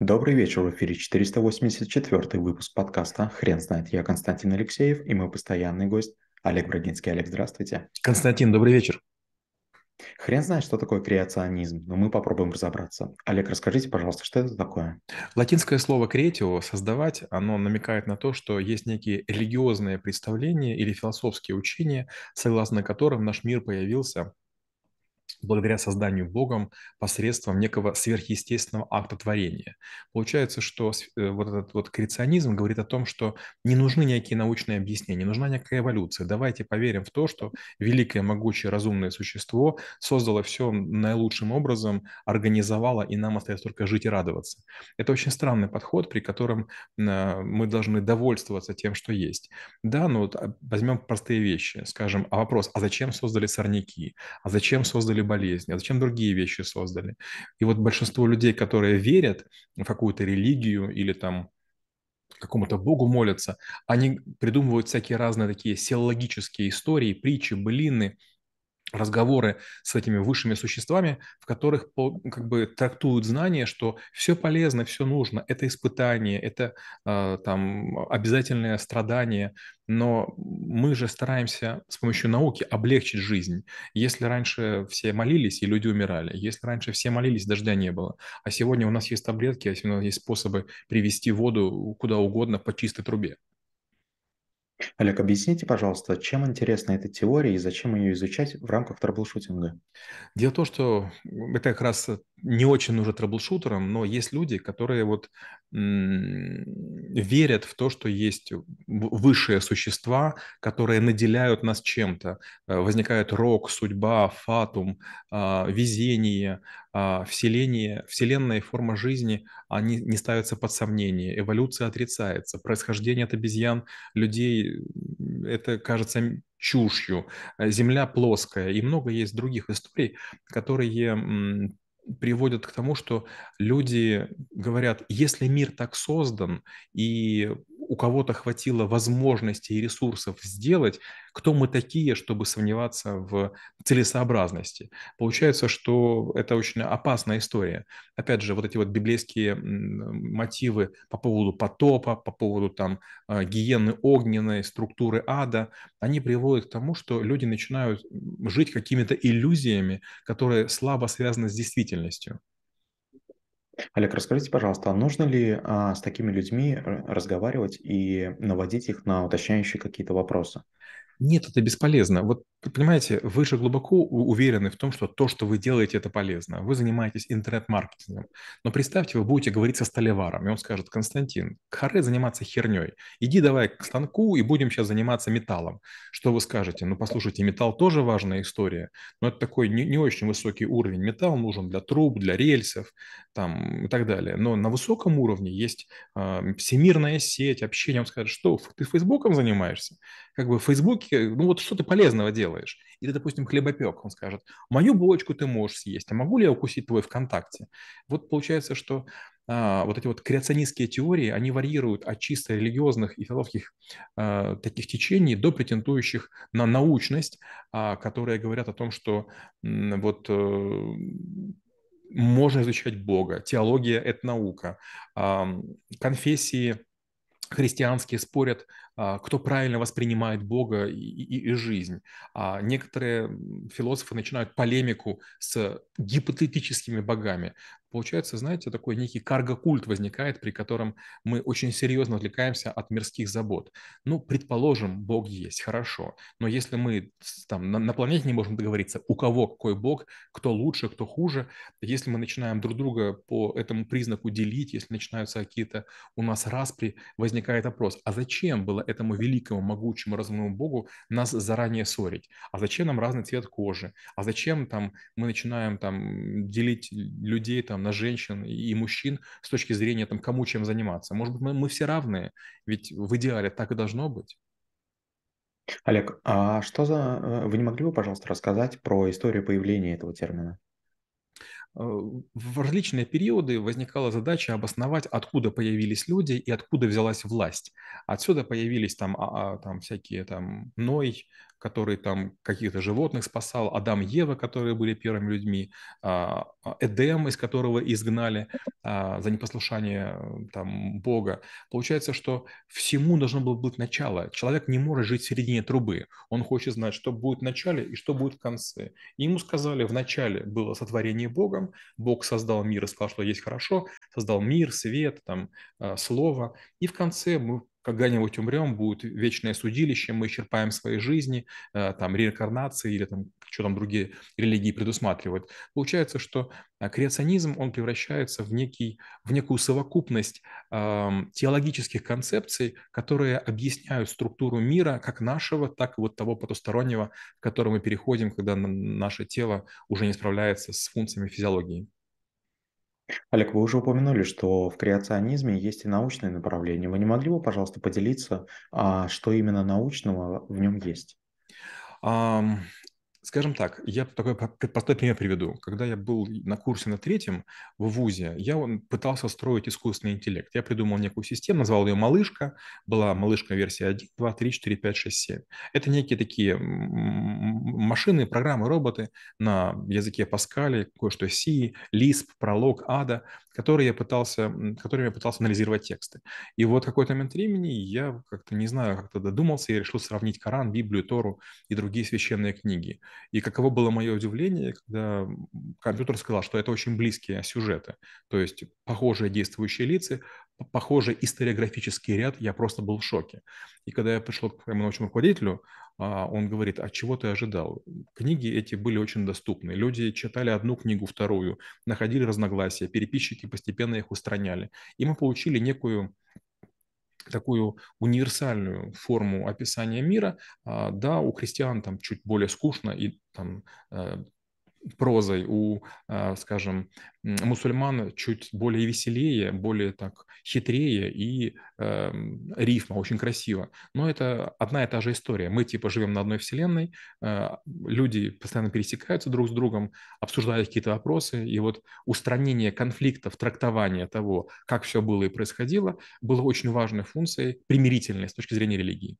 Добрый вечер, в эфире 484 выпуск подкаста «Хрен знает». Я Константин Алексеев и мой постоянный гость Олег Брагинский. Олег, здравствуйте. Константин, добрый вечер. Хрен знает, что такое креационизм, но мы попробуем разобраться. Олег, расскажите, пожалуйста, что это такое? Латинское слово «creatio» – «создавать», оно намекает на то, что есть некие религиозные представления или философские учения, согласно которым наш мир появился благодаря созданию Богом посредством некого сверхъестественного акта творения. Получается, что э, вот этот вот креационизм говорит о том, что не нужны некие научные объяснения, нужна некая эволюция. Давайте поверим в то, что великое, могучее, разумное существо создало все наилучшим образом, организовало, и нам остается только жить и радоваться. Это очень странный подход, при котором э, мы должны довольствоваться тем, что есть. Да, ну вот а, возьмем простые вещи, скажем, а вопрос, а зачем создали сорняки, а зачем создали болезни, а зачем другие вещи создали? И вот большинство людей, которые верят в какую-то религию или там какому-то богу молятся, они придумывают всякие разные такие силлогические истории, притчи, былины, разговоры с этими высшими существами, в которых как бы трактуют знание, что все полезно, все нужно, это испытание, это э, там обязательное страдание, но мы же стараемся с помощью науки облегчить жизнь. Если раньше все молились и люди умирали, если раньше все молились, дождя не было, а сегодня у нас есть таблетки, а сегодня у нас есть способы привести воду куда угодно по чистой трубе. Олег, объясните, пожалуйста, чем интересна эта теория и зачем ее изучать в рамках troubleshooting а? Дело в том, что это как раз не очень нужно troubleshooter ам, но есть люди, которые вот верят в то, что есть высшие существа, которые наделяют нас чем-то. Э, возникает рок, судьба, фатум, а, везение, а, вселение, вселенная и форма жизни, они не ставятся под сомнение, эволюция отрицается, происхождение от обезьян, людей, это кажется чушью, земля плоская, и много есть других историй, которые приводят к тому, что люди говорят, если мир так создан, и у кого-то хватило возможностей и ресурсов сделать, кто мы такие, чтобы сомневаться в целесообразности. Получается, что это очень опасная история. Опять же, вот эти вот библейские мотивы по поводу потопа, по поводу там а, гиены огненной, структуры ада, они приводят к тому, что люди начинают жить какими-то иллюзиями, которые слабо связаны с действительностью. Олег, расскажите, пожалуйста, а нужно ли а, с такими людьми разговаривать и наводить их на уточняющие какие-то вопросы? Нет, это бесполезно. Вот, понимаете, вы же глубоко уверены в том, что то, что вы делаете, это полезно. Вы занимаетесь интернет-маркетингом. Но представьте, вы будете говорить со столеваром, и он скажет, Константин, харе заниматься херней. Иди давай к станку, и будем сейчас заниматься металлом. Что вы скажете? Ну, послушайте, металл тоже важная история, но это такой не, не очень высокий уровень. Металл нужен для труб, для рельсов там, и так далее. Но на высоком уровне есть э, всемирная сеть, общение. Он скажет, что ты Фейсбуком занимаешься? Как бы в Фейсбуке ну вот что ты полезного делаешь? Или, допустим, хлебопек, он скажет, мою булочку ты можешь съесть, а могу ли я укусить твой ВКонтакте? Вот получается, что а, вот эти вот креационистские теории, они варьируют от чисто религиозных и философских а, таких течений до претендующих на научность, а, которые говорят о том, что м, вот э, можно изучать Бога, теология – это наука, конфессии христианские спорят а, кто правильно воспринимает Бога и, и, и жизнь. А некоторые философы начинают полемику с гипотетическими богами. Получается, знаете, такой некий карго-культ возникает, при котором мы очень серьезно отвлекаемся от мирских забот. Ну, предположим, Бог есть, хорошо. Но если мы там на, на планете не можем договориться, у кого какой Бог, кто лучше, кто хуже, если мы начинаем друг друга по этому признаку делить, если начинаются какие-то у нас распри, возникает вопрос, а зачем было этому великому, могучему, разумному Богу нас заранее ссорить? А зачем нам разный цвет кожи? А зачем там мы начинаем там делить людей там на женщин и мужчин с точки зрения там кому чем заниматься? Может быть, мы, мы все равные, ведь в идеале так и должно быть. Олег, а что за... Э, вы не могли бы, пожалуйста, рассказать про историю появления этого термина? Э, в различные периоды возникала задача обосновать, откуда появились люди и откуда взялась власть. Отсюда появились там, а, а, там всякие там Ной, который там каких-то животных спасал, Адам и Ева, которые были первыми людьми, а, а, Эдем, из которого изгнали а, за непослушание там, Бога. Получается, что всему должно было быть начало. Человек не может жить в середине трубы. Он хочет знать, что будет в начале и что будет в конце. И ему сказали, в начале было сотворение Богом, Бог создал мир и сказал, что есть хорошо, создал мир, свет, там, слово. И в конце мы когда-нибудь умрем, будет вечное судилище, мы исчерпаем свои жизни, э, там, реинкарнации или там, что там другие религии предусматривают. Получается, что э, креационизм, он превращается в, некий, в некую совокупность э, теологических концепций, которые объясняют структуру мира как нашего, так и вот того потустороннего, в который мы переходим, когда наше тело уже не справляется с функциями физиологии. Олег, вы уже упомянули, что в креационизме есть и научное направление. Вы не могли бы, пожалуйста, поделиться, а, что именно научного в нем есть? Скажем так, я такой простой пример приведу. Когда я был на курсе на третьем в ВУЗе, я пытался строить искусственный интеллект. Я придумал некую систему, назвал ее «Малышка». Была «Малышка» версия 1, 2, 3, 4, 5, 6, 7. Это некие такие машины, программы, роботы на языке Паскали, кое-что C, Lisp, Prolog, ADA, которые я пытался, которыми я пытался анализировать тексты. И вот какой-то момент времени я как-то, не знаю, как-то додумался и решил сравнить Коран, Библию, Тору и другие священные книги. И каково было мое удивление, когда компьютер сказал, что это очень близкие сюжеты. То есть похожие действующие лица, похожий историографический ряд, я просто был в шоке. И когда я пришел к моему научному руководителю, а, он говорит, а чего ты ожидал? Книги эти были очень доступны. Люди читали одну книгу, вторую, находили разногласия, переписчики постепенно их устраняли. И мы получили некую такую универсальную форму описания мира, а, да, у христиан там чуть более скучно и там э, прозой, у, а, скажем, мусульман чуть более веселее, более так хитрее и э, рифма очень красиво. Но это одна и та же история. Мы типа живем на одной вселенной, э, люди постоянно пересекаются друг с другом, обсуждают какие-то вопросы, и вот устранение конфликтов, трактование того, как все было и происходило, было очень важной функцией примирительной с точки зрения религии.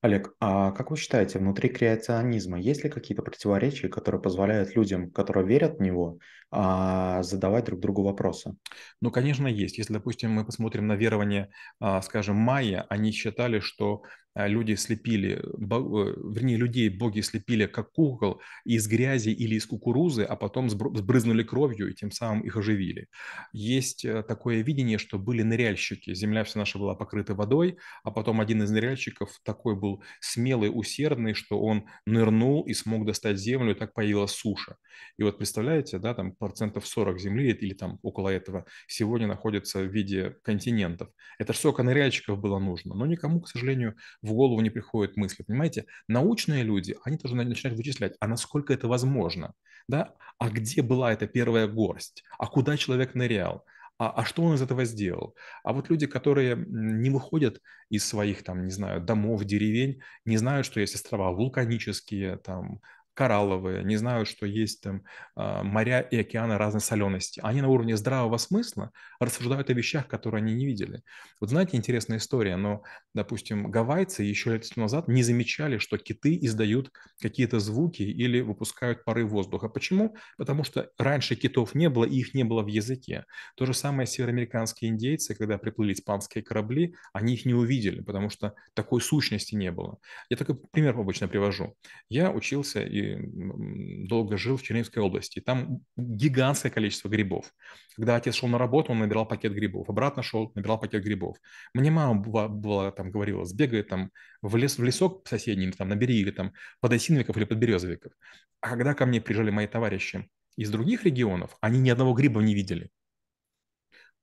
Олег, а как вы считаете, внутри креационизма есть ли какие-то противоречия, которые позволяют людям, которые верят в него, а, задавать друг другу вопросы? Ну, конечно, есть. Если, допустим, мы посмотрим на верование, а, скажем, майя, они считали, что люди слепили, э, вернее, людей боги слепили как кукол из грязи или из кукурузы, а потом сбрызнули кровью и тем самым их оживили. Есть э, такое видение, что были ныряльщики, земля вся наша была покрыта водой, а потом один из ныряльщиков такой был смелый, усердный, что он нырнул и смог достать землю, и так появилась суша. И вот представляете, да, там процентов 40 земли или там около этого сегодня находится в виде континентов. Это же сколько ныряльщиков было нужно, но никому, к сожалению, в голову не приходят мысли, понимаете? Научные люди, они тоже начинают вычислять, а насколько это возможно, да? А где была эта первая горсть? А куда человек нырял? а, а что он из этого сделал? А вот люди, которые не выходят из своих, там, не знаю, домов, деревень, не знают, что есть острова вулканические, там, коралловые, не знают, что есть там а, моря и океаны разной солености. Они на уровне здравого смысла рассуждают о вещах, которые они не видели. Вот знаете, интересная история, но, допустим, гавайцы еще лет назад не замечали, что киты издают какие-то звуки или выпускают пары воздуха. Почему? Потому что раньше китов не было, и их не было в языке. То же самое североамериканские индейцы, когда приплыли испанские корабли, они их не увидели, потому что такой сущности не было. Я такой пример обычно привожу. Я учился и долго жил в Черниговской области. Там гигантское количество грибов. Когда отец шел на работу, он набирал пакет грибов. Обратно шел, набирал пакет грибов. Мне мама была, была там говорила, сбегай там в, лес, в лесок соседний, там набери или там подосиновиков или подберезовиков. А когда ко мне приезжали мои товарищи из других регионов, они ни одного гриба не видели.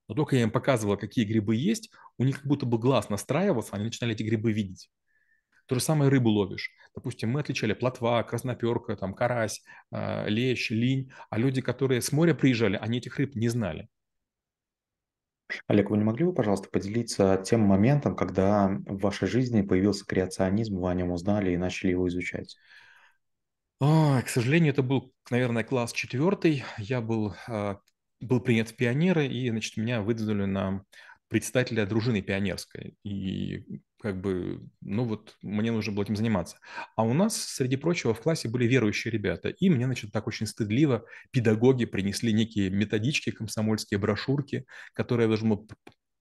Но только я им показывал, какие грибы есть, у них как будто бы глаз настраивался, они начинали эти грибы видеть. То же самое рыбу ловишь. Допустим, мы отличали плотва, красноперка, там, карась, э, лещ, линь, а люди, которые с моря приезжали, они этих рыб не знали. Олег, вы не могли бы, пожалуйста, поделиться тем моментом, когда в вашей жизни появился креационизм, вы о нем узнали и начали его изучать? О, к сожалению, это был, наверное, класс четвертый. Я был, а, был принят в пионеры, и, значит, меня выдвинули на председателя дружины пионерской. И как бы, ну вот, мне нужно было этим заниматься. А у нас, среди прочего, в классе были верующие ребята. И мне, значит, так очень стыдливо педагоги принесли некие методички, комсомольские брошюрки, которые я должен был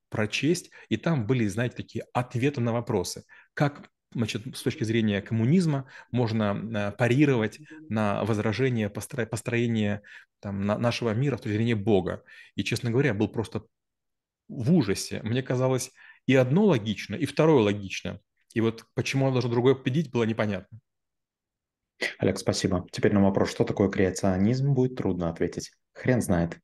прочесть. И там были, знаете, такие ответы на вопросы. Как значит, с точки зрения коммунизма можно э, парировать на возражение построения там, нашего мира с точки зрения Бога. И, честно говоря, был просто в ужасе. Мне казалось, и одно логично, и второе логично. И вот почему оно должно другое победить, было непонятно. Олег, спасибо. Теперь на вопрос, что такое креационизм, будет трудно ответить. Хрен знает.